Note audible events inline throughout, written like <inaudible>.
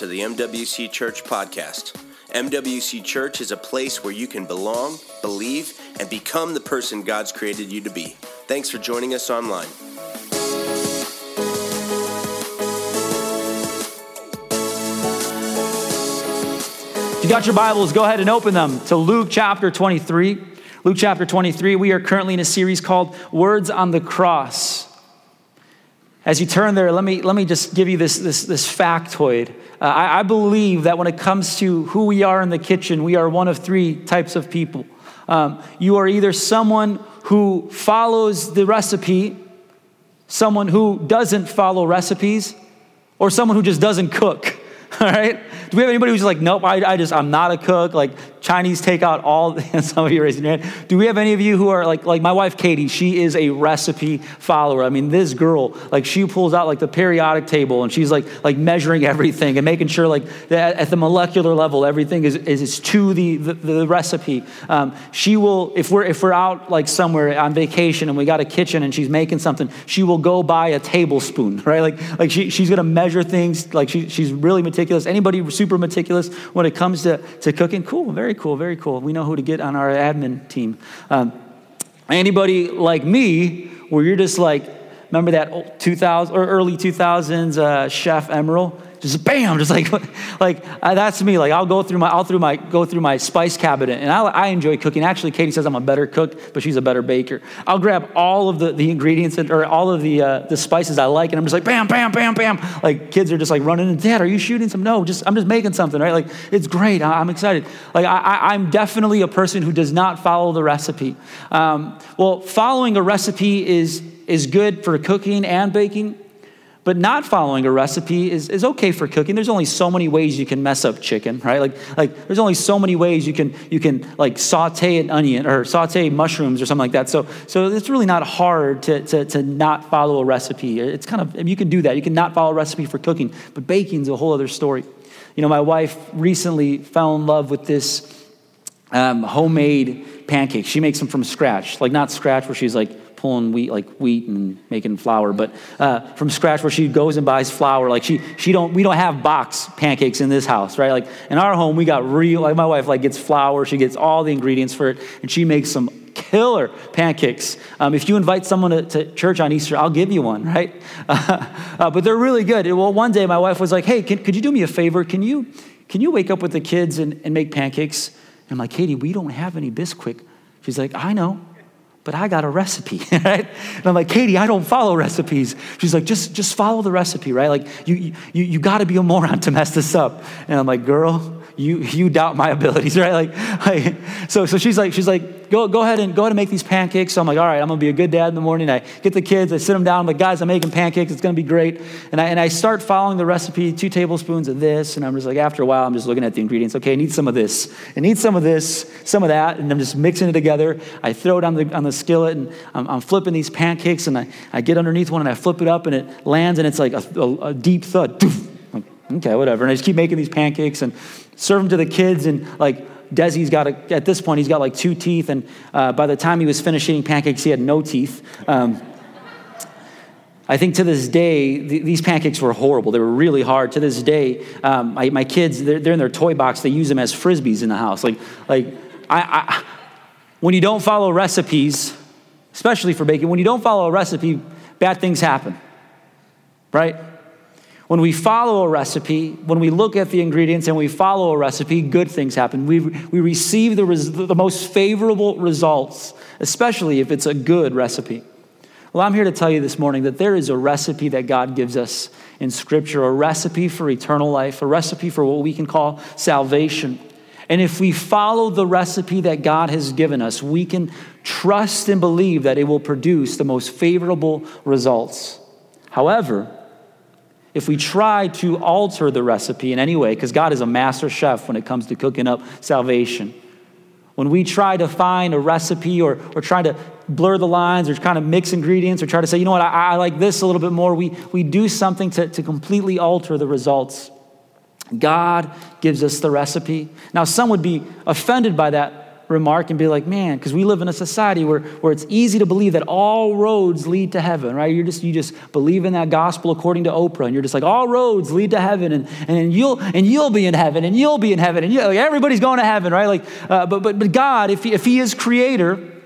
To the MWC Church podcast. MWC Church is a place where you can belong, believe, and become the person God's created you to be. Thanks for joining us online. If you got your Bibles, go ahead and open them to Luke chapter 23. Luke chapter 23, we are currently in a series called Words on the Cross. As you turn there, let me, let me just give you this, this, this factoid. Uh, I, I, believe that when it comes to who we are in the kitchen, we are one of three types of people. Um, you are either someone who follows the recipe, someone who doesn't follow recipes, or someone who just doesn't cook. <laughs> All right? Do we have anybody who's like, nope, I, I just, I'm not a cook. Like Chinese take out all, <laughs> some of you raising your hand. Do we have any of you who are like, like my wife, Katie, she is a recipe follower. I mean, this girl, like she pulls out like the periodic table and she's like, like measuring everything and making sure like that at the molecular level, everything is, is, is to the, the, the recipe. Um, she will, if we're, if we're out like somewhere on vacation and we got a kitchen and she's making something, she will go buy a tablespoon, <laughs> right? Like, like she, she's going to measure things. Like she, she's really meticulous. Anybody super meticulous when it comes to, to cooking? Cool, very cool, very cool. We know who to get on our admin team. Um, anybody like me, where you're just like, remember that 2000 or early 2000s uh, Chef Emeril? Just bam, just like, <laughs> like uh, that's me. Like I'll go through my, I'll through my, go through my spice cabinet, and I, I enjoy cooking. Actually, Katie says I'm a better cook, but she's a better baker. I'll grab all of the, the ingredients and, or all of the uh, the spices I like, and I'm just like bam, bam, bam, bam. Like kids are just like running. And Dad, are you shooting some? No, just I'm just making something, right? Like it's great. I, am excited. Like I, am definitely a person who does not follow the recipe. Um, well, following a recipe is is good for cooking and baking. But not following a recipe is, is okay for cooking. There's only so many ways you can mess up chicken, right? Like, like there's only so many ways you can you can like saute an onion or saute mushrooms or something like that. So so it's really not hard to, to, to not follow a recipe. It's kind of you can do that. You can not follow a recipe for cooking, but baking's a whole other story. You know, my wife recently fell in love with this um, homemade pancake. She makes them from scratch, like not scratch where she's like pulling wheat like wheat and making flour but uh, from scratch where she goes and buys flour like she she don't we don't have box pancakes in this house right? Like in our home we got real like my wife like gets flour she gets all the ingredients for it and she makes some killer pancakes. Um, if you invite someone to, to, church on easter i'll give you one <laughs> right? Uh, but they're really good. Well one day my wife was like hey can, could you do me a favor? Can you can you wake up with the kids and, and make pancakes? And i'm like katie we don't have any bisquick. She's like i know but I got a recipe, <laughs> right? And I'm like, Katie, I don't follow recipes. She's like, just, just follow the recipe, right? Like, you, you, you got to be a moron to mess this up. And I'm like, girl, you, you doubt my abilities, <laughs> right? Like, like, so, so she's like, she's like, go, go ahead and go ahead and make these pancakes. So I'm like, all right, I'm gonna be a good dad in the morning. I get the kids, I sit them down. I'm like, guys, I'm making pancakes. It's gonna be great. And I, and I start following the recipe, two tablespoons of this. And I'm just like, after a while, I'm just looking at the ingredients. Okay, I need some of this. I need some of this, some of that. And I'm just mixing it together. I throw it on the, on the skillet and I'm, I'm flipping these pancakes and I, I get underneath one and I flip it up and it lands and it's like a, a, a deep thud. Okay, whatever. And I just keep making these pancakes and serve them to the kids. And like Desi's got, a, at this point, he's got like two teeth. And uh, by the time he was finished eating pancakes, he had no teeth. Um, I think to this day, th- these pancakes were horrible. They were really hard. To this day, um, my, my, kids, they're, they're, in their toy box. They use them as frisbees in the house. Like, like I, I, when you don't follow recipes, especially for baking, when you don't follow a recipe, bad things happen, right? When we follow a recipe, when we look at the ingredients and we follow a recipe, good things happen. We, we receive the, res, the most favorable results, especially if it's a good recipe. Well, I'm here to tell you this morning that there is a recipe that God gives us in Scripture, a recipe for eternal life, a recipe for what we can call salvation. And if we follow the recipe that God has given us, we can trust and believe that it will produce the most favorable results. However, if we try to alter the recipe in any way, because God is a master chef when it comes to cooking up salvation, when we try to find a recipe or, or try to blur the lines or kind of mix ingredients or try to say, you know what, I, I like this a little bit more, we, we do something to, to completely alter the results. God gives us the recipe. Now, some would be offended by that remark and be like, man, because we live in a society where, where it's easy to believe that all roads lead to heaven, right? You just you just believe in that gospel according to Oprah, and you're just like, all roads lead to heaven, and, and you'll and you'll be in heaven, and you'll be in heaven, and like, everybody's going to heaven, right? Like, uh, but but but God, if he, if He is Creator.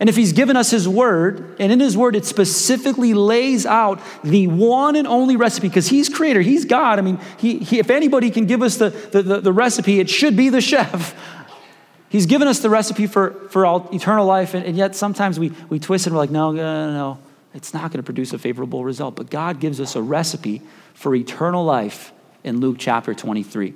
And if he's given us his word, and in his word it specifically lays out the one and only recipe, because he's creator, he's God. I mean, he, he, if anybody can give us the, the, the, the, recipe, it should be the chef. He's given us the recipe for, for all, eternal life, and, and yet sometimes we, we twist and we're like, no, no, no, no, it's not going to produce a favorable result. But God gives us a recipe for eternal life in Luke chapter 23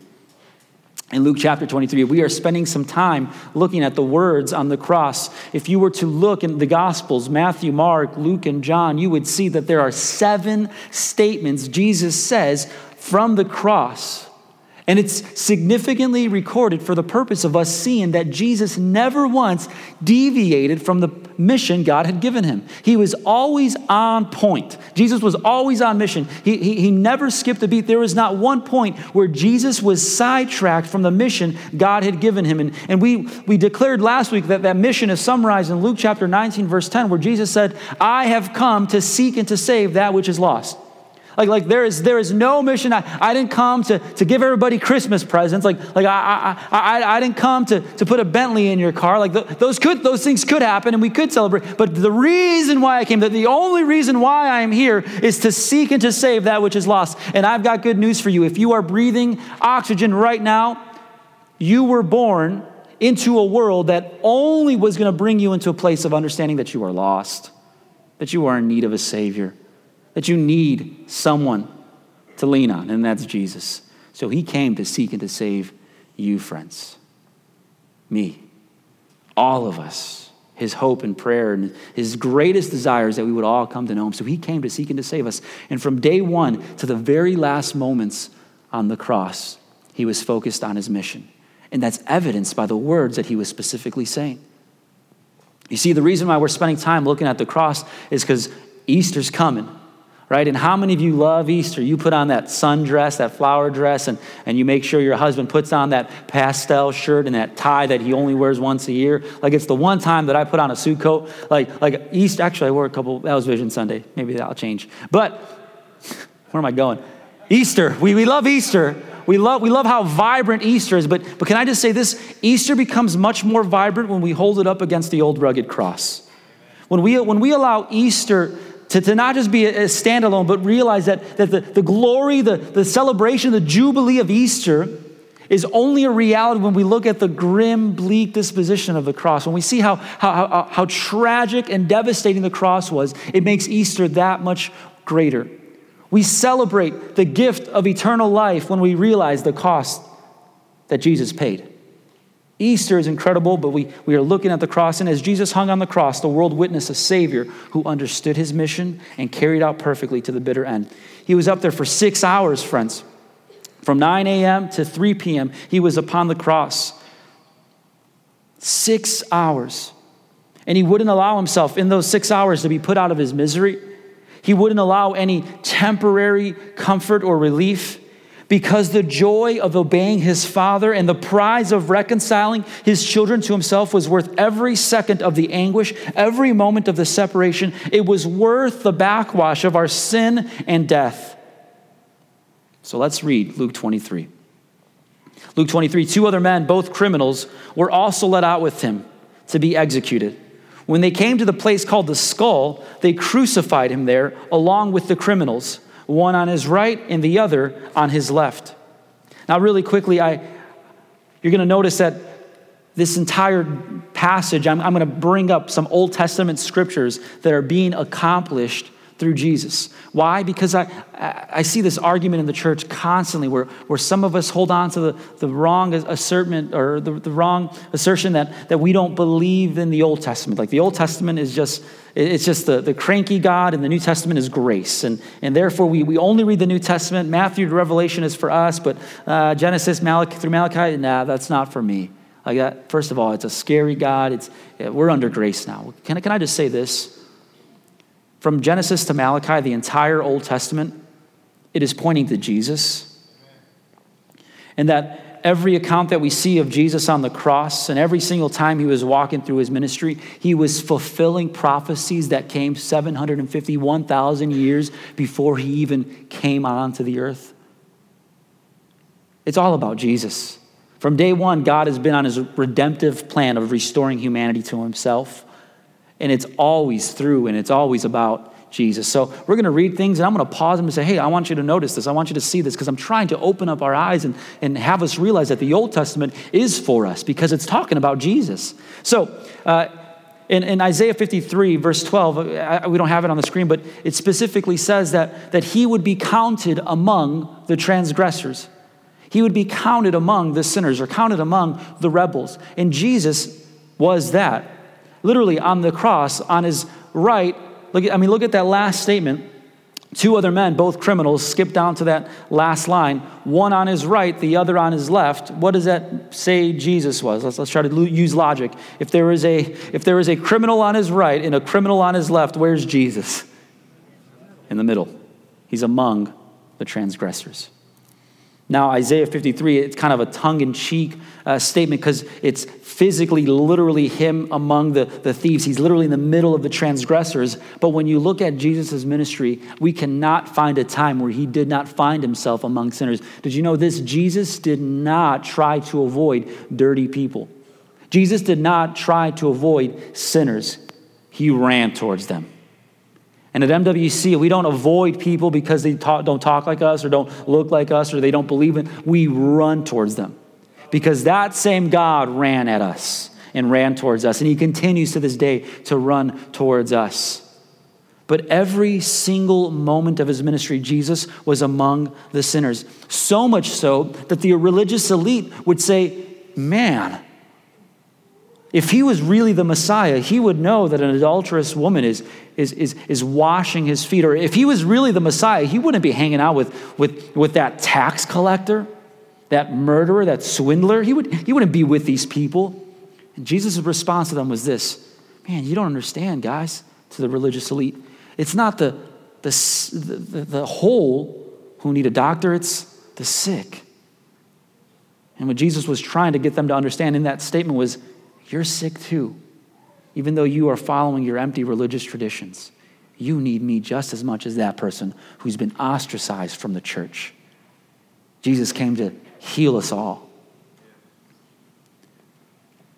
in Luke chapter 23, we are spending some time looking at the words on the cross. If you were to look in the Gospels, Matthew, Mark, Luke, and John, you would see that there are seven statements Jesus says from the cross and it's significantly recorded for the purpose of us seeing that Jesus never once deviated from the mission God had given him. He was always on point. Jesus was always on mission. He, he, he never skipped a beat. There was not one point where Jesus was sidetracked from the mission God had given him. And, and we, we declared last week that that mission is summarized in Luke chapter 19, verse 10, where Jesus said, I have come to seek and to save that which is lost. Like, like there, is, there is no mission. I, I didn't come to, to give everybody Christmas presents. Like, like I, I, I, I didn't come to, to put a Bentley in your car. Like those, could, those things could happen and we could celebrate. But the reason why I came, the, the only reason why I am here is to seek and to save that which is lost. And I've got good news for you. If you are breathing oxygen right now, you were born into a world that only was going to bring you into a place of understanding that you are lost, that you are in need of a Savior that you need someone to lean on, and that's Jesus. So he came to seek and to save you, friends. Me. All of us. His hope and prayer and his greatest desire is that we would all come to know him. So he came to seek and to save us. And from day one to the very last moments on the cross, he was focused on his mission. And that's evidenced by the words that he was specifically saying. You see, the reason why we're spending time looking at the cross is because Easter's coming right? And how many of you love Easter? You put on that sundress, that flower dress, and, and you make sure your husband puts on that pastel shirt and that tie that he only wears once a year. Like it's the one time that I put on a suit coat. Like, like Easter, actually, I wore a couple, that was Vision Sunday. Maybe that'll change. But where am I going? Easter. We, we love Easter. We love, we love how vibrant Easter is, but, but can I just say this? Easter becomes much more vibrant when we hold it up against the old rugged cross. When we, when we allow Easter to, to not just be a, a standalone, but realize that, that the, the glory, the, the celebration, the jubilee of Easter is only a reality when we look at the grim, bleak disposition of the cross. When we see how, how, how, how tragic and devastating the cross was, it makes Easter that much greater. We celebrate the gift of eternal life when we realize the cost that Jesus paid. Easter is incredible, but we, we are looking at the cross. And as Jesus hung on the cross, the world witnessed a Savior who understood his mission and carried out perfectly to the bitter end. He was up there for six hours, friends. From 9 a.m. to 3 p.m., he was upon the cross. Six hours. And he wouldn't allow himself in those six hours to be put out of his misery. He wouldn't allow any temporary comfort or relief because the joy of obeying his father and the prize of reconciling his children to himself was worth every second of the anguish, every moment of the separation. It was worth the backwash of our sin and death. So let's read Luke 23. Luke 23 two other men, both criminals, were also let out with him to be executed. When they came to the place called the skull, they crucified him there along with the criminals one on his right and the other on his left. Now, really quickly, I, you're going to notice that this entire passage, I'm, I'm going to bring up some Old Testament scriptures that are being accomplished through Jesus. Why? Because I, I see this argument in the church constantly where, where some of us hold on to the, the wrong assertion or the, the wrong assertion that, that we don't believe in the Old Testament. Like the Old Testament is just, it's just the, the cranky God and the New Testament is grace. And, and therefore we, we only read the New Testament. Matthew to Revelation is for us, but uh, Genesis Malachi, through Malachi, nah, that's not for me. Like that, first of all, it's a scary God. It's, we're under grace now. Can, can I just say this? From Genesis to Malachi, the entire Old Testament, it is pointing to Jesus. And that every account that we see of Jesus on the cross, and every single time he was walking through his ministry, he was fulfilling prophecies that came 751,000 years before he even came onto the earth. It's all about Jesus. From day one, God has been on his redemptive plan of restoring humanity to himself. And it's always through and it's always about Jesus. So we're going to read things and I'm going to pause them and say, hey, I want you to notice this. I want you to see this because I'm trying to open up our eyes and, and have us realize that the Old Testament is for us because it's talking about Jesus. So, uh, in, in, Isaiah 53, verse 12, uh, we don't have it on the screen, but it specifically says that, that he would be counted among the transgressors. He would be counted among the sinners or counted among the rebels. And Jesus was that. Literally on the cross, on his right, Look at, I mean, look at that last statement. Two other men, both criminals, skip down to that last line. One on his right, the other on his left. What does that say Jesus was? Let's, let's try to use logic. If there, is a, if there is a criminal on his right and a criminal on his left, where's Jesus? In the middle. He's among the transgressors. Now, Isaiah 53, it's kind of a tongue in cheek uh, statement because it's physically, literally him among the, the thieves. He's literally in the middle of the transgressors. But when you look at Jesus' ministry, we cannot find a time where he did not find himself among sinners. Did you know this? Jesus did not try to avoid dirty people, Jesus did not try to avoid sinners, he ran towards them. And at MWC, we don't avoid people because they talk, don't talk like us or don't look like us or they don't believe in. We run towards them because that same God ran at us and ran towards us. And he continues to this day to run towards us. But every single moment of his ministry, Jesus was among the sinners. So much so that the religious elite would say, Man, if he was really the Messiah, he would know that an adulterous woman is, is, is, is washing his feet. Or if he was really the Messiah, he wouldn't be hanging out with, with, with that tax collector, that murderer, that swindler. He, would, he wouldn't be with these people. And Jesus' response to them was this Man, you don't understand, guys, to the religious elite. It's not the, the, the, the whole who need a doctor, it's the sick. And what Jesus was trying to get them to understand in that statement was you're sick too. Even though you are following your empty religious traditions, you need me just as much as that person who's been ostracized from the church. Jesus came to heal us all.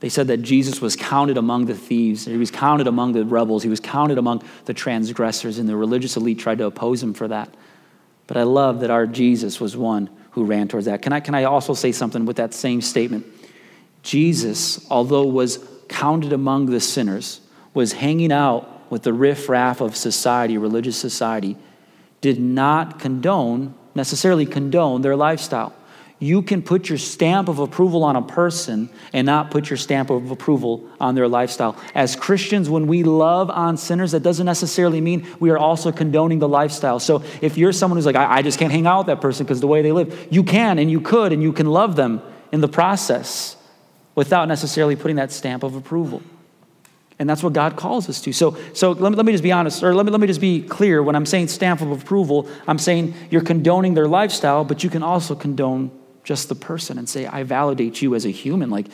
They said that Jesus was counted among the thieves, he was counted among the rebels, he was counted among the transgressors, and the religious elite tried to oppose him for that. But I love that our Jesus was one who ran towards that. Can I, can I also say something with that same statement? Jesus, although was counted among the sinners, was hanging out with the riffraff of society, religious society, did not condone, necessarily condone their lifestyle. You can put your stamp of approval on a person and not put your stamp of approval on their lifestyle. As Christians, when we love on sinners, that doesn't necessarily mean we are also condoning the lifestyle. So if you're someone who's like, I, I just can't hang out with that person because the way they live, you can and you could and you can love them in the process without necessarily putting that stamp of approval. And that's what God calls us to. So, so let, me, let me just be honest, or let me, let me just be clear. When I'm saying stamp of approval, I'm saying you're condoning their lifestyle, but you can also condone just the person and say, I validate you as a human. Like,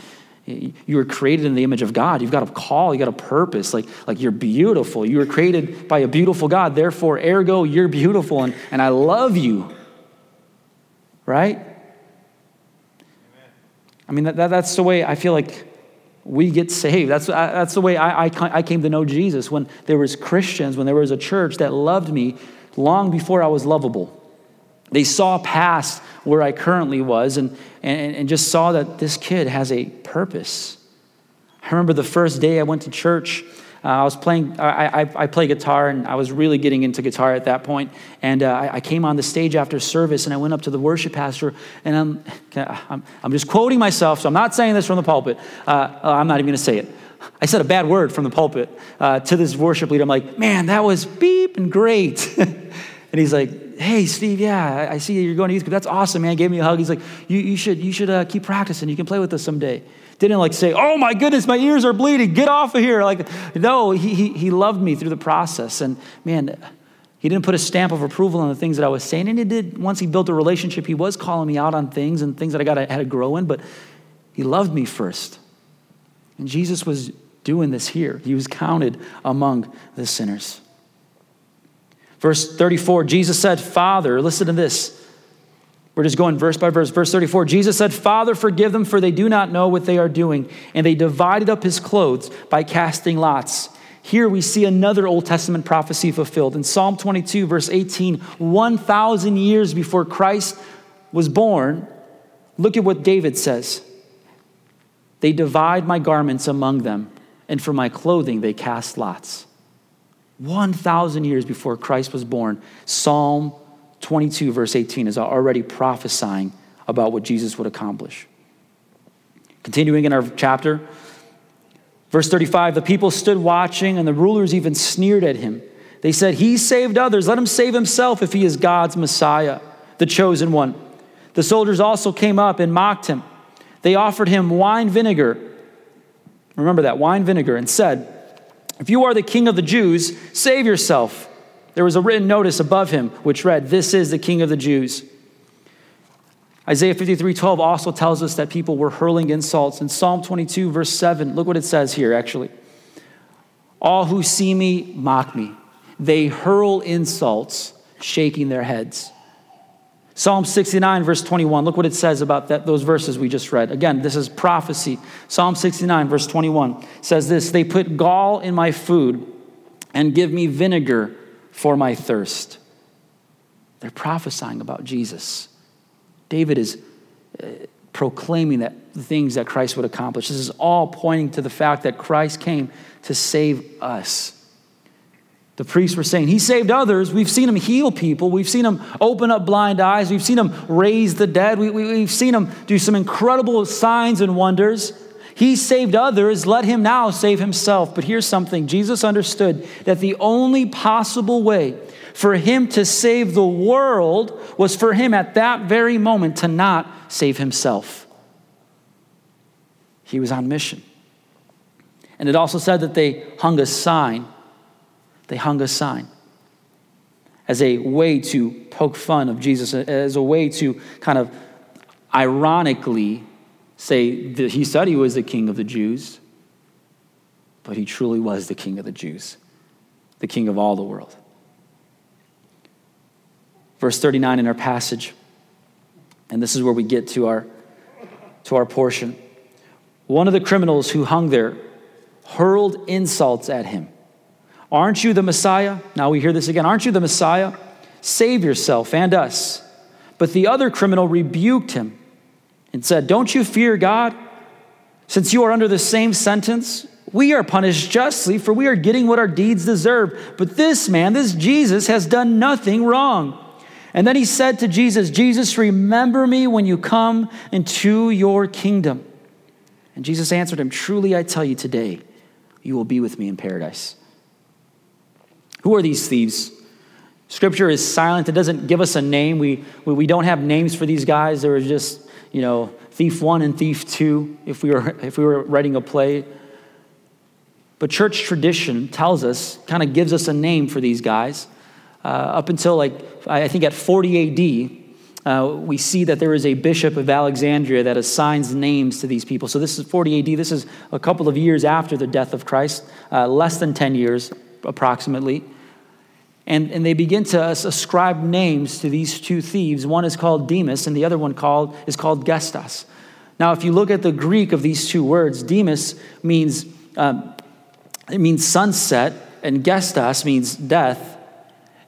you were created in the image of God. You've got a call, you got a purpose. Like, like you're beautiful. You were created by a beautiful God. Therefore, ergo, you're beautiful and, and I love you. Right? I mean, that, that, that's the way I feel like we get saved. That's, uh, that's the way I, I, I came to know Jesus when there was Christians, when there was a church that loved me long before I was lovable. They saw past where I currently was and, and, and just saw that this kid has a purpose. I remember the first day I went to church, uh, I was playing, I, I, I, play guitar, and I was really getting into guitar at that point. And uh, I, I, came on the stage after service, and I went up to the worship pastor, and I'm, I'm, I'm just quoting myself, so I'm not saying this from the pulpit. Uh, I'm not even going to say it. I said a bad word from the pulpit uh, to this worship leader. I'm like, man, that was beep and great. <laughs> and he's like, hey, Steve, yeah, I see you're going to youth group. That's awesome, man. He gave me a hug. He's like, you, you should, you should uh, keep practicing. You can play with us someday didn't like say, oh my goodness, my ears are bleeding, get off of here. Like, no, he, he, he loved me through the process. And man, He didn't put a stamp of approval on the things that I was saying. And he did, once he built a relationship, he was calling me out on things and things that I got to, had to grow in, but he loved me first. And Jesus was doing this here. He was counted among the sinners. Verse 34, Jesus said, Father, listen to this. We're just going verse by verse. Verse 34 Jesus said, Father, forgive them, for they do not know what they are doing. And they divided up his clothes by casting lots. Here we see another Old Testament prophecy fulfilled. In Psalm 22, verse 18, 1,000 years before Christ was born, look at what David says. They divide my garments among them, and for my clothing they cast lots. 1,000 years before Christ was born, Psalm 22, verse 18, is already prophesying about what Jesus would accomplish. Continuing in our chapter, Verse 35 The people stood watching, and the rulers even sneered at him. They said, He saved others. Let him save himself if he is God's Messiah, the chosen one. The soldiers also came up and mocked him. They offered him wine vinegar. Remember that, wine vinegar, and said, If you are the king of the Jews, save yourself. There was a written notice above him which read, This is the king of the Jews. Isaiah 53 12 also tells us that people were hurling insults. In Psalm 22, verse 7, look what it says here actually. All who see me mock me. They hurl insults, shaking their heads. Psalm 69, verse 21, look what it says about that, those verses we just read. Again, this is prophecy. Psalm 69, verse 21 says this They put gall in my food and give me vinegar for my thirst. They're prophesying about Jesus. David is uh, proclaiming that the things that Christ would accomplish. This is all pointing to the fact that Christ came to save us. The priests were saying, He saved others. We've seen him heal people. We've seen him open up blind eyes. We've seen him raise the dead. We, we, we've seen him do some incredible signs and wonders. He saved others. Let him now save himself. But here's something Jesus understood that the only possible way for him to save the world was for him at that very moment to not save himself. He was on mission. And it also said that they hung a sign. They hung a sign as a way to poke fun of Jesus, as a way to kind of ironically say that he said he was the king of the Jews, but he truly was the king of the Jews, the king of all the world. Verse 39 in our passage, and this is where we get to our, to our portion. One of the criminals who hung there hurled insults at him. Aren't you the Messiah? Now we hear this again. Aren't you the Messiah? Save yourself and us. But the other criminal rebuked him and said, Don't you fear God? Since you are under the same sentence, we are punished justly, for we are getting what our deeds deserve. But this man, this Jesus, has done nothing wrong. And then he said to Jesus, Jesus, remember me when you come into your kingdom. And Jesus answered him, Truly I tell you today, you will be with me in paradise. Who are these thieves? Scripture is silent. It doesn't give us a name. We, we don't have names for these guys. There was just, you know, thief one and thief two if we were, if we were writing a play. But church tradition tells us, kind of gives us a name for these guys. Uh, up until like, I think at 40 AD, uh, we see that there is a bishop of Alexandria that assigns names to these people. So this is 40 AD. This is a couple of years after the death of Christ, uh, less than 10 years approximately. And, and they begin to ascribe names to these two thieves. One is called Dismas, and the other one called, is called Gestas. Now, if you look at the Greek of these two words, Dismas means, um, it means sunset, and Gestas means death.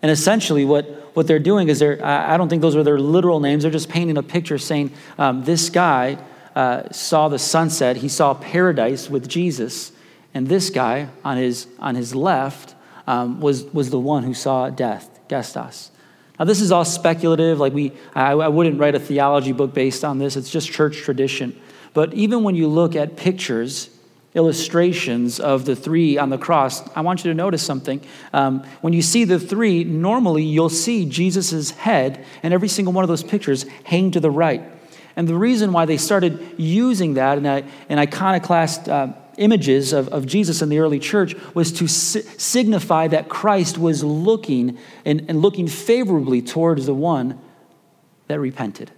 And essentially, what, what they're doing is they're, I don't think those are their literal names, they're just painting a picture saying, um, this guy uh, saw the sunset, he saw paradise with Jesus, and this guy on his, on his left um, was, was the one who saw death, Gestas. Now, this is all speculative. Like, we, I, I wouldn't write a theology book based on this, it's just church tradition. But even when you look at pictures, illustrations of the three on the cross, I want you to notice something. Um, when you see the three, normally you'll see Jesus' head, and every single one of those pictures hang to the right. And the reason why they started using that in an iconoclast uh, images of, of Jesus in the early church was to si- signify that Christ was looking and, and looking favorably towards the one that repented.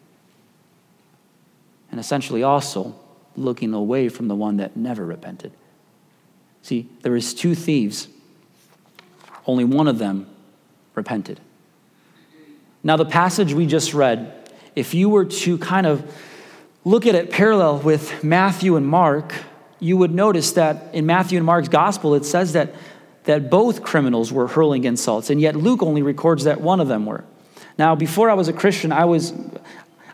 And essentially also looking away from the one that never repented. See, there was two thieves. Only one of them repented. Now, the passage we just read, if you were to kind of look at it parallel with Matthew and Mark, you would notice that in Matthew and Mark's gospel, it says that, that both criminals were hurling insults, and yet Luke only records that one of them were. Now, before I was a Christian, I was,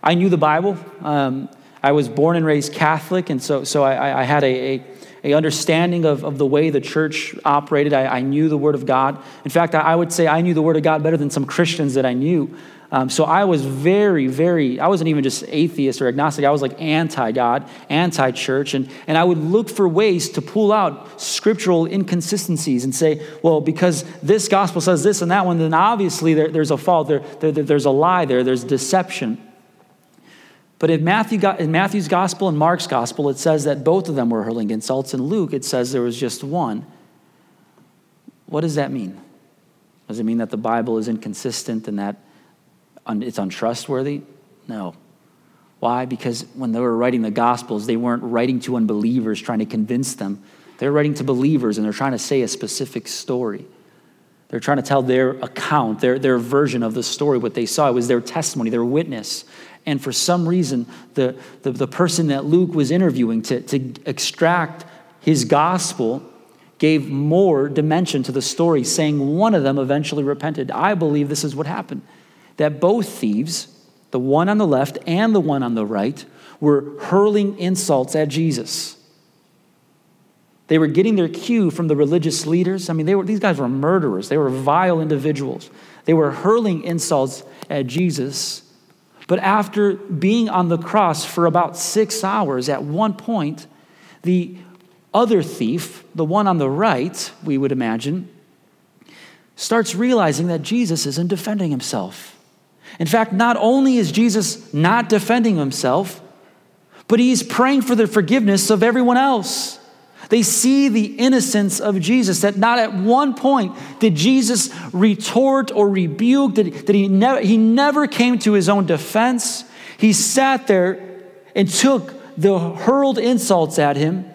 I knew the Bible. Um, I was born and raised Catholic, and so, so I, I had a, a, a, understanding of, of the way the church operated. I, I knew the Word of God. In fact, I, I would say I knew the Word of God better than some Christians that I knew. Um, so I was very, very, I wasn't even just atheist or agnostic. I was like anti God, anti church. And, and I would look for ways to pull out scriptural inconsistencies and say, well, because this gospel says this and that one, then obviously there, there's a fault, there, there, there's a lie there, there's deception. But in, Matthew, in Matthew's gospel and Mark's gospel, it says that both of them were hurling insults. In Luke, it says there was just one. What does that mean? Does it mean that the Bible is inconsistent and that it's untrustworthy? No. Why? Because when they were writing the Gospels, they weren't writing to unbelievers trying to convince them. They're writing to believers and they're trying to say a specific story. They're trying to tell their account, their, their version of the story, what they saw. It was their testimony, their witness. And for some reason, the, the, the person that Luke was interviewing to, to extract his gospel gave more dimension to the story, saying one of them eventually repented. I believe this is what happened that both thieves, the one on the left and the one on the right, were hurling insults at Jesus. They were getting their cue from the religious leaders. I mean, they were, these guys were murderers, they were vile individuals. They were hurling insults at Jesus. But after being on the cross for about six hours, at one point, the other thief, the one on the right, we would imagine, starts realizing that Jesus isn't defending himself. In fact, not only is Jesus not defending himself, but he's praying for the forgiveness of everyone else. They see the innocence of Jesus, that not at one point did Jesus retort or rebuke, that, that he, never, he never came to his own defense. He sat there and took the hurled insults at him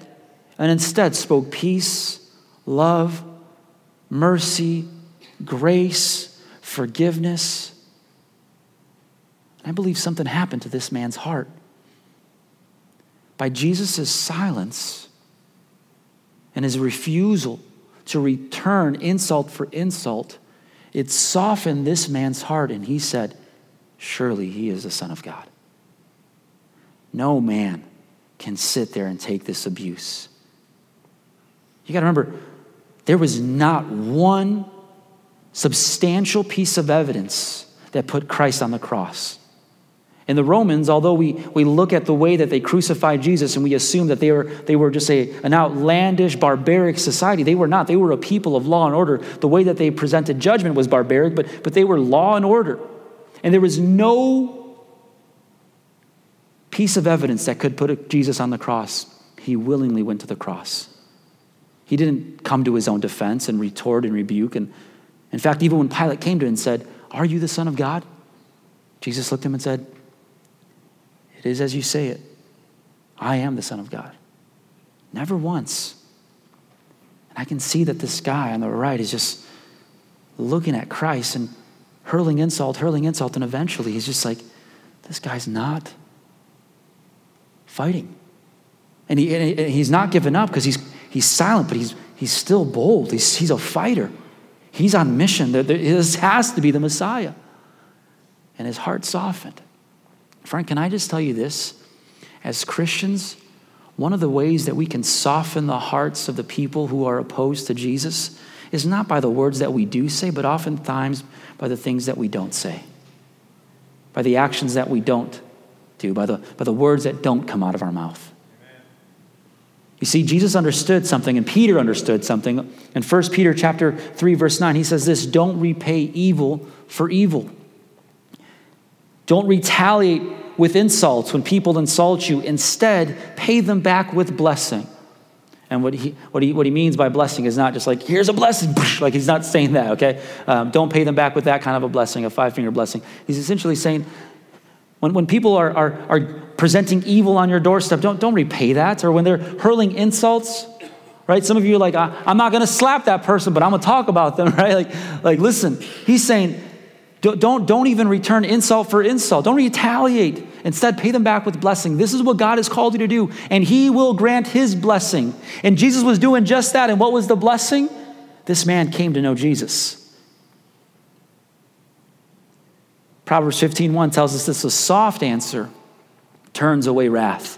and instead spoke peace, love, mercy, grace, forgiveness. I believe something happened to this man's heart. By Jesus' silence and his refusal to return insult for insult, it softened this man's heart, and he said, Surely he is the Son of God. No man can sit there and take this abuse. You got to remember, there was not one substantial piece of evidence that put Christ on the cross. In the Romans, although we, we look at the way that they crucified Jesus and we assume that they were, they were just a, an outlandish, barbaric society, they were not. They were a people of law and order. The way that they presented judgment was barbaric, but, but they were law and order. And there was no piece of evidence that could put Jesus on the cross. He willingly went to the cross. He didn't come to his own defense and retort and rebuke. And in fact, even when Pilate came to him and said, Are you the Son of God? Jesus looked at him and said, it is as you say it. I am the Son of God. Never once. And I can see that this guy on the right is just looking at Christ and hurling insult, hurling insult, and eventually he's just like, this guy's not fighting. And, he, and he's not giving up because he's, he's silent, but he's, he's still bold. He's, he's a fighter. He's on mission. This has to be the Messiah. And his heart softened. Friend, can I just tell you this? As Christians, one of the ways that we can soften the hearts of the people who are opposed to Jesus is not by the words that we do say, but oftentimes by the things that we don't say, by the actions that we don't do, by the, by the words that don't come out of our mouth. You see, Jesus understood something, and Peter understood something. In 1 Peter chapter 3, verse 9, he says this: don't repay evil for evil. Don't retaliate with insults when people insult you. Instead, pay them back with blessing. And what he, what, he, what he means by blessing is not just like, here's a blessing. <laughs> Like, he's not saying that, okay? Um, don't pay them back with that kind of a blessing, a five finger blessing. He's essentially saying, when, when people are, are, are presenting evil on your doorstep, don't, don't repay that. Or when they're hurling insults, right? Some of you are like, I'm not going to slap that person, but I'm going to talk about them, <laughs> right? Like, like listen, he's saying, don't, don't even return insult for insult. Don't retaliate. Instead, pay them back with blessing. This is what God has called you to do, and He will grant His blessing. And Jesus was doing just that. And what was the blessing? This man came to know Jesus. Proverbs 15:1 tells us this a soft answer turns away wrath,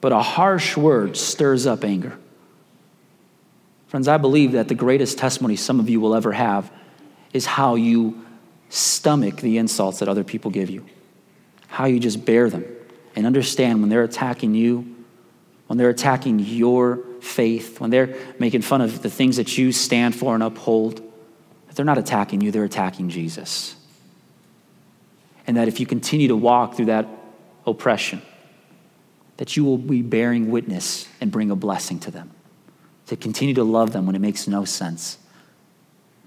but a harsh word stirs up anger. Friends, I believe that the greatest testimony some of you will ever have is how you stomach the insults that other people give you, how you just bear them and understand when they're attacking you, when they're attacking your faith, when they're making fun of the things that you stand for and uphold, that they're not attacking you, they're attacking Jesus. And that if you continue to walk through that oppression, that you will be bearing witness and bring a blessing to them. To continue to love them when it makes no sense.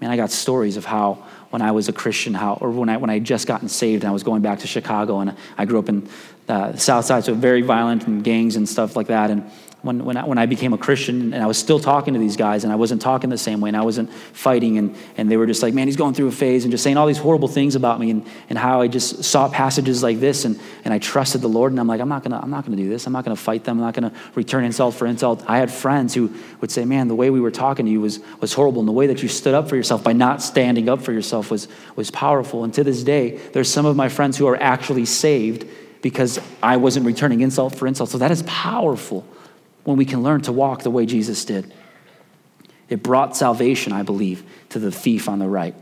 Man, I got stories of how when I was a Christian, how, or when I, when I had just gotten saved and I was going back to Chicago and I grew up in uh, the South Side, so very violent and gangs and stuff like that. And when, when, I, when I became a Christian and I was still talking to these guys and I wasn't talking the same way and I wasn't fighting and, and they were just like, man, he's going through a phase and just saying all these horrible things about me and, and how I just saw passages like this and, and I trusted the Lord and I'm like, I'm not gonna, I'm not gonna do this. I'm not gonna fight them. I'm not gonna return insult for insult. I had friends who would say, man, the way we were talking to you was, was horrible and the way that you stood up for yourself by not standing up for yourself was, was powerful. And to this day, there's some of my friends who are actually saved because I wasn't returning insult for insult. So that is powerful when we can learn to walk the way Jesus did. It brought salvation, I believe, to the thief on the right.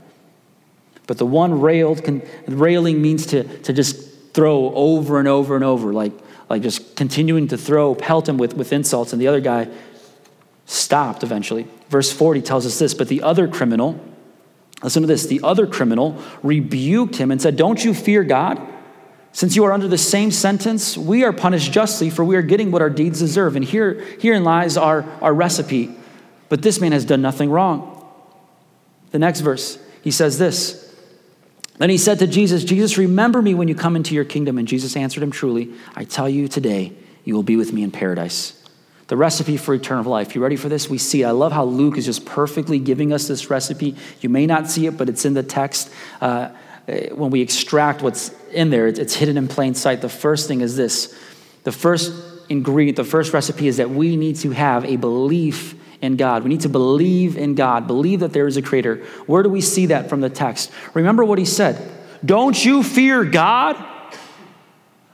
But the one railed, can, railing means to, to just throw over and over and over, like, like just continuing to throw, pelt him with, with insults. And the other guy stopped eventually. Verse 40 tells us this But the other criminal, listen to this, the other criminal rebuked him and said, Don't you fear God? Since you are under the same sentence, we are punished justly, for we are getting what our deeds deserve. And here, herein lies our, our recipe. But this man has done nothing wrong. The next verse, he says this. Then he said to Jesus, Jesus, remember me when you come into your kingdom. And Jesus answered him, Truly, I tell you today, you will be with me in paradise. The recipe for eternal life. You ready for this? We see it. I love how Luke is just perfectly giving us this recipe. You may not see it, but it's in the text. Uh, Uh, when we extract what's in there, it's hidden in plain sight. The first thing is this the first ingredient, the first recipe is that we need to have a belief in God. We need to believe in God, believe that there is a creator. Where do we see that from the text? Remember what he said Don't you fear God?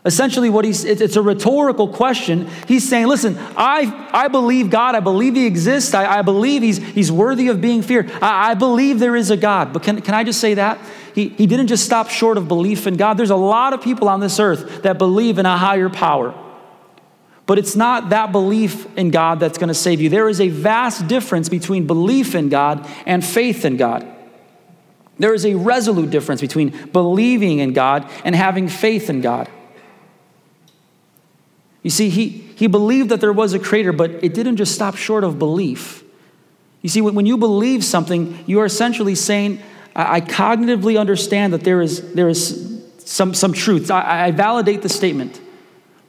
Essentially, what he's, it's a rhetorical question. He's saying, listen, I, I believe God. I believe he exists. I, I believe he's, he's worthy of being feared. I, I believe there is a God. But can, can I just say that? He, he didn't just stop short of belief in God. There's a lot of people on this earth that believe in a higher power. But it's not that belief in God that's going to save you. There is a vast difference between belief in God and faith in God. There is a resolute difference between believing in God and having faith in God. You see, he, he believed that there was a creator, but it didn't just stop short of belief. You see, when you believe something, you are essentially saying, I, cognitively understand that there is, there is some, some truth. I, I validate the statement.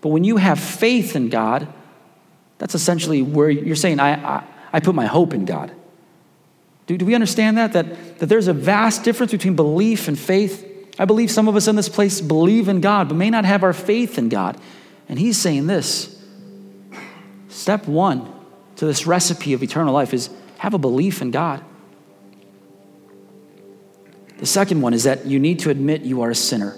But when you have faith in God, that's essentially where you're saying, I, I, I put my hope in God. Do, do we understand that? that? That there's a vast difference between belief and faith. I believe some of us in this place believe in God, but may not have our faith in God. And he's saying this step one to this recipe of eternal life is have a belief in God. The second one is that you need to admit you are a sinner.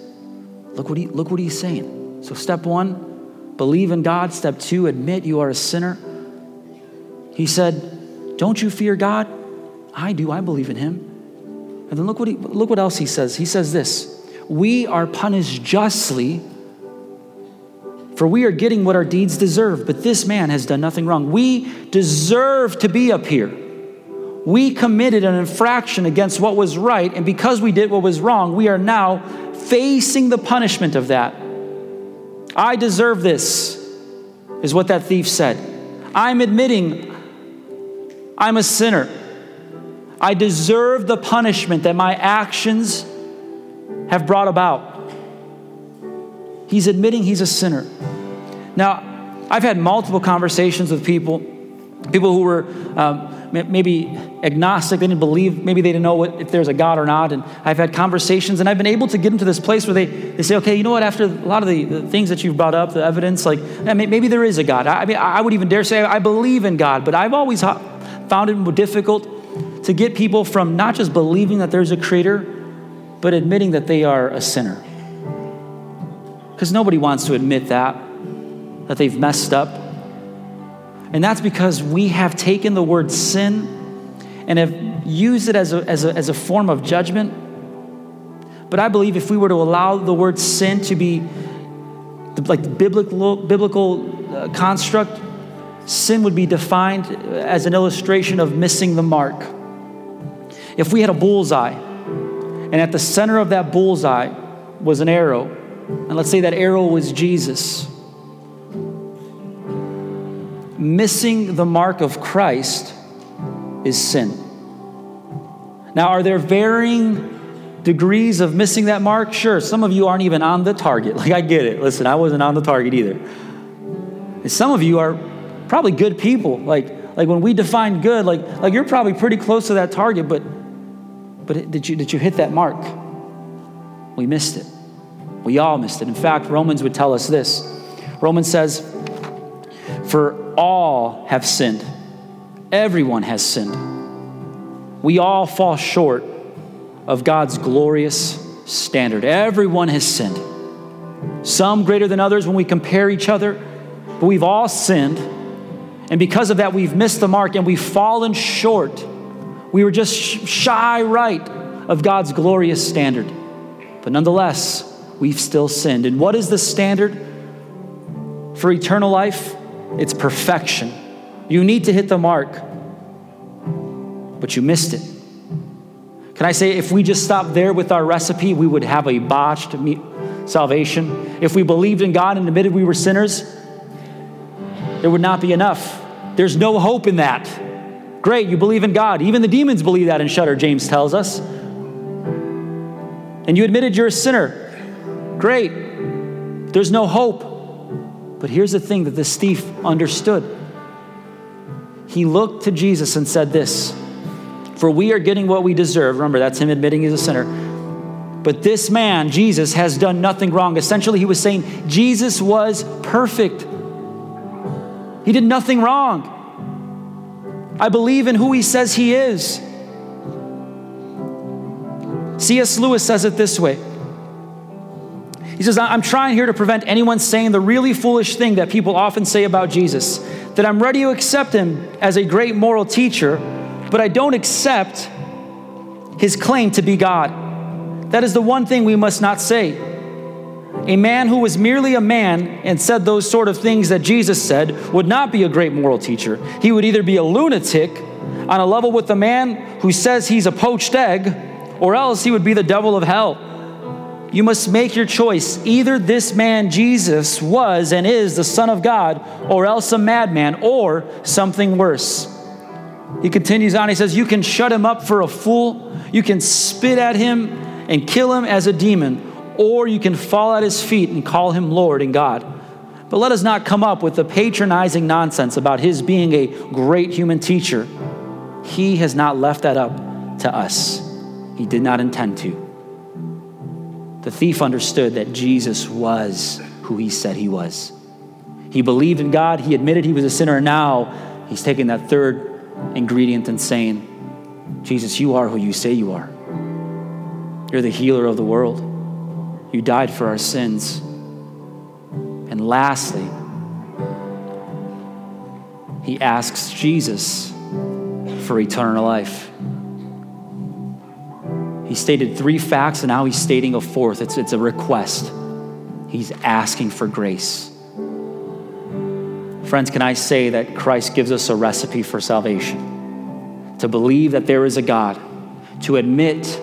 Look what, he, look what he's saying. So, step one, believe in God. Step two, admit you are a sinner. He said, Don't you fear God? I do. I believe in him. And then look what, he, look what else he says. He says this We are punished justly for we are getting what our deeds deserve, but this man has done nothing wrong. We deserve to be up here. We committed an infraction against what was right, and because we did what was wrong, we are now facing the punishment of that. I deserve this, is what that thief said. I'm admitting I'm a sinner. I deserve the punishment that my actions have brought about. He's admitting he's a sinner. Now, I've had multiple conversations with people, people who were um, maybe agnostic, they didn't believe, maybe they didn't know what, if there's a God or not. And I've had conversations, and I've been able to get them to this place where they, they say, okay, you know what, after a lot of the, the things that you've brought up, the evidence, like eh, maybe there is a God. I, I mean, I would even dare say I believe in God, but I've always found it more difficult to get people from not just believing that there's a creator, but admitting that they are a sinner. Because nobody wants to admit that, that they've messed up. And that's because we have taken the word sin and have used it as a, as a, as a form of judgment. But I believe if we were to allow the word sin to be like the biblical, biblical uh, construct, sin would be defined as an illustration of missing the mark. If we had a bullseye, and at the center of that bullseye was an arrow, and let's say that arrow was Jesus missing the mark of Christ is sin. Now, are there varying degrees of missing that mark? Sure, some of you aren't even on the target. <laughs> Like, I get it. Listen, I wasn't on the target either. And some of you are probably good people. Like, like when we define good, like, like you're probably pretty close to that target, but, but did, you, did you hit that mark? We missed it. We all missed it. In fact, Romans would tell us this Romans says, For all have sinned. Everyone has sinned. We all fall short of God's glorious standard. Everyone has sinned. Some greater than others when we compare each other, but we've all sinned. And because of that, we've missed the mark and we've fallen short. We were just shy right of God's glorious standard. But nonetheless, we've still sinned. And what is the standard for eternal life? It's perfection. You need to hit the mark, but you missed it. Can I say, if we just stopped there with our recipe, we would have a botched salvation? If we believed in God and admitted we were sinners, there would not be enough. There's no hope in that. Great, you believe in God. Even the demons believe that and shudder, James tells us. And you admitted you're a sinner. Great. There's no hope. But here's the thing that this thief understood. He looked to Jesus and said this For we are getting what we deserve. Remember, that's him admitting he's a sinner. But this man, Jesus, has done nothing wrong. Essentially, he was saying Jesus was perfect. He did nothing wrong. I believe in who he says he is. C.S. Lewis says it this way he says, I'm trying here to prevent anyone saying the really foolish thing that people often say about Jesus that I'm ready to accept him as a great moral teacher, but I don't accept his claim to be God. That is the one thing we must not say. A man who was merely a man and said those sort of things that Jesus said would not be a great moral teacher. He would either be a lunatic on a level with the man who says he's a poached egg, or else he would be the devil of hell. You must make your choice. Either this man, Jesus, was and is the Son of God, or else a madman, or something worse. He continues on, he says, You can shut him up for a fool, you can spit at him and kill him as a demon, or you can fall at his feet and call him Lord and God. But let us not come up with the patronizing nonsense about his being a great human teacher. He has not left that up to us, he did not intend to. The thief understood that Jesus was who he said he was. He believed in God, he admitted he was a sinner, and now he's taking that third ingredient and saying, Jesus, you are who you say you are. You're the healer of the world. You died for our sins. And lastly, he asks Jesus for eternal life. He stated three facts, and now he's stating a fourth. It's, it's a request. He's asking for grace. Friends, can I say that Christ gives us a recipe for salvation? To believe that there is a God, to admit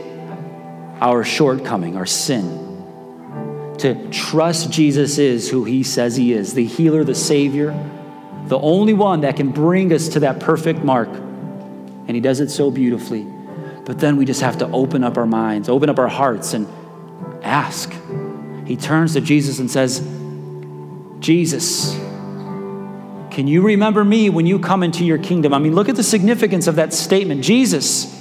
our shortcoming, our sin, to trust Jesus is who he says he is the healer, the Savior, the only one that can bring us to that perfect mark and He does it so beautifully. But then we just have to open up our minds, open up our hearts, and ask. He turns to Jesus and says, Jesus, can you remember me when you come into your kingdom? I mean, look at the significance of that statement. Jesus,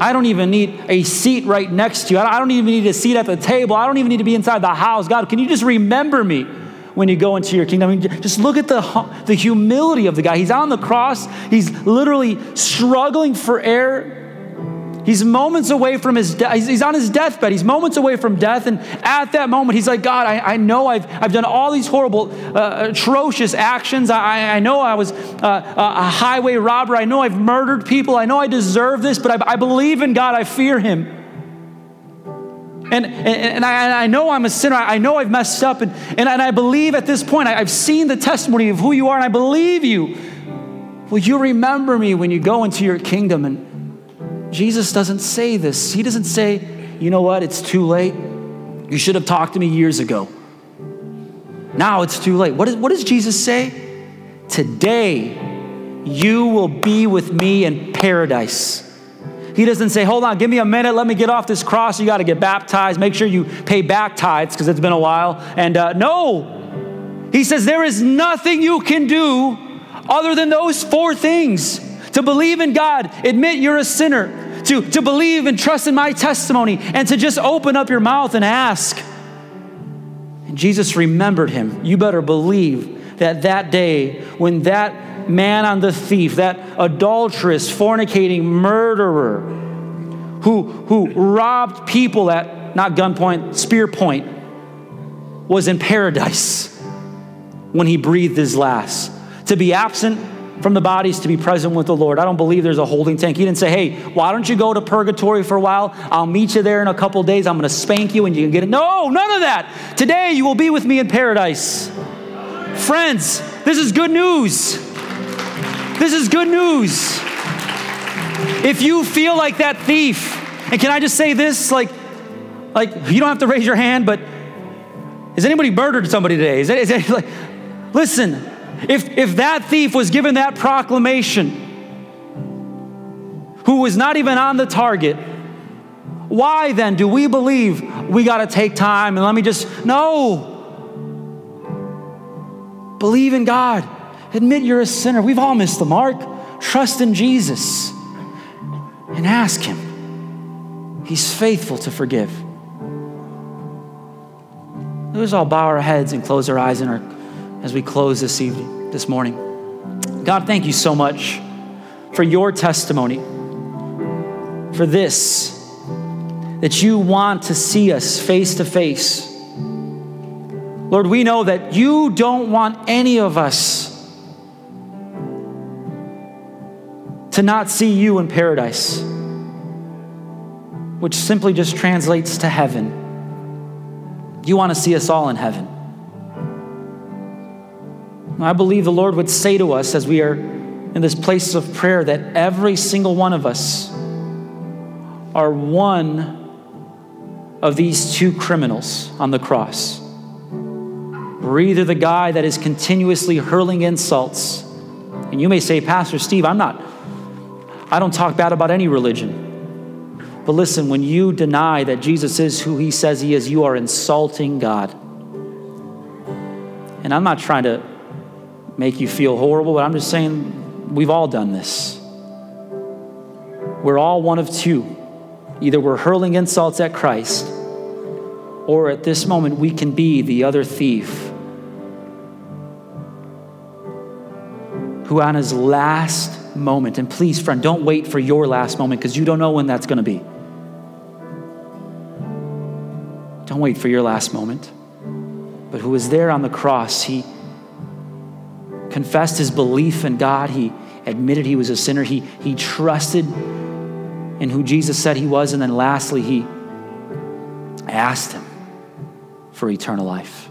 I don't even need a seat right next to you. I don't even need a seat at the table. I don't even need to be inside the house. God, can you just remember me when you go into your kingdom? I mean, just look at the, the humility of the guy. He's on the cross, he's literally struggling for air He's moments away from his death. He's, on his deathbed. He's moments away from death. And at that moment, he's like, God, I, I know I've, I've done all these horrible, uh, atrocious actions. I, I know I was uh, a highway robber. I know I've murdered people. I know I deserve this, but I, I believe in God. I fear him. And, and, and, I, and I know I'm a sinner. I know I've messed up. And, and, and I believe at this point, I, I've seen the testimony of who you are, and I believe you. Will you remember me when you go into your kingdom? And Jesus doesn't say this. He doesn't say, you know what, it's too late. You should have talked to me years ago. Now it's too late. What, is, what does Jesus say? Today, you will be with me in paradise. He doesn't say, hold on, give me a minute, let me get off this cross. You got to get baptized. Make sure you pay back tithes because it's been a while. And uh, no, he says, there is nothing you can do other than those four things to believe in God, admit you're a sinner, to, to believe and trust in my testimony, and to just open up your mouth and ask. And Jesus remembered him. You better believe that that day when that man on the thief, that adulterous, fornicating murderer, who, who robbed people at not gunpoint, spear point, was in paradise when he breathed his last. To be absent from the bodies to be present with the Lord. I don't believe there's a holding tank. He didn't say, hey, why don't you go to purgatory for a while? I'll meet you there in a couple days. I'm going to spank you and you can get it. No, none of that. Today you will be with me in paradise. Friends, this is good news. This is good news. If you feel like that thief, and can I just say this? Like, like you don't have to raise your hand, but has anybody murdered somebody today? Is that, is that <laughs> like, listen, if, if that thief was given that proclamation, who was not even on the target, why then do we believe we got to take time and let me just, no. Believe in God. Admit you're a sinner. We've all missed the mark. Trust in Jesus and ask Him. He's faithful to forgive. Let's all bow our heads and close our eyes in our as we close this evening, this morning. God, thank you so much for your testimony, for this, that you want to see us face to face. Lord, we know that you don't want any of us to not see you in paradise, which simply just translates to heaven. You want to see us all in heaven. I believe the Lord would say to us as we are in this place of prayer that every single one of us are one of these two criminals on the cross. We're either the guy that is continuously hurling insults, and you may say, Pastor Steve, I'm not, I don't talk bad about any religion. But listen, when you deny that Jesus is who he says he is, you are insulting God. And I'm not trying to make you feel horrible, but I'm just saying we've all done this. We're all one of two. Either we're hurling insults at Christ, or at this moment we can be the other thief who, on his last moment, and please, friend, don't wait for your last moment because you don't know when that's going to be. Don't wait for your last moment. But who was there on the cross, he confessed his belief in God. He admitted he was a sinner. He, he trusted in who Jesus said he was. And then lastly, he asked him for eternal life.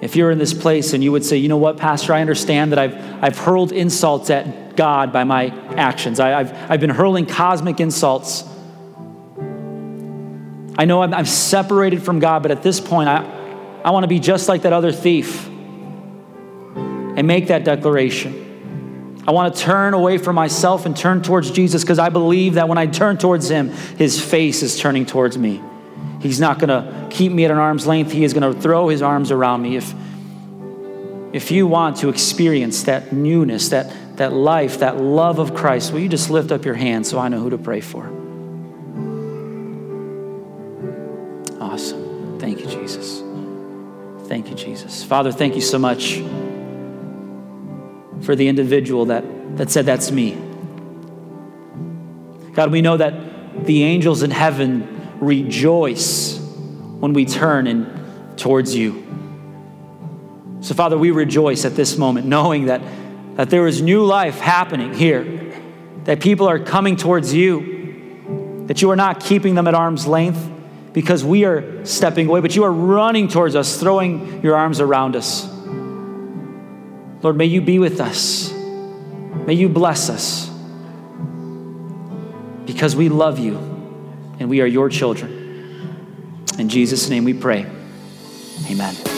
If you're in this place and you would say, you know what, Pastor, I understand that I've, I've hurled insults at God by my actions, I, have I've been hurling cosmic insults. I know I'm, I'm separated from God, but at this point, I, I want to be just like that other thief and make that declaration. I want to turn away from myself and turn towards Jesus because I believe that when I turn towards Him, His face is turning towards me. He's not going to keep me at an arm's length. He is going to throw His arms around me. If, if you want to experience that newness, that, that life, that love of Christ, will you just lift up your hand so I know who to pray for? Awesome. Thank you, Jesus. Thank you, Jesus. Father, thank you so much for the individual that, that said, That's me. God, we know that the angels in heaven rejoice when we turn in towards you. So, Father, we rejoice at this moment, knowing that, that there is new life happening here, that people are coming towards you, that you are not keeping them at arm's length because we are stepping away, but you are running towards us, throwing your arms around us. Lord, may you be with us. May you bless us because we love you and we are your children. In Jesus' name we pray. Amen.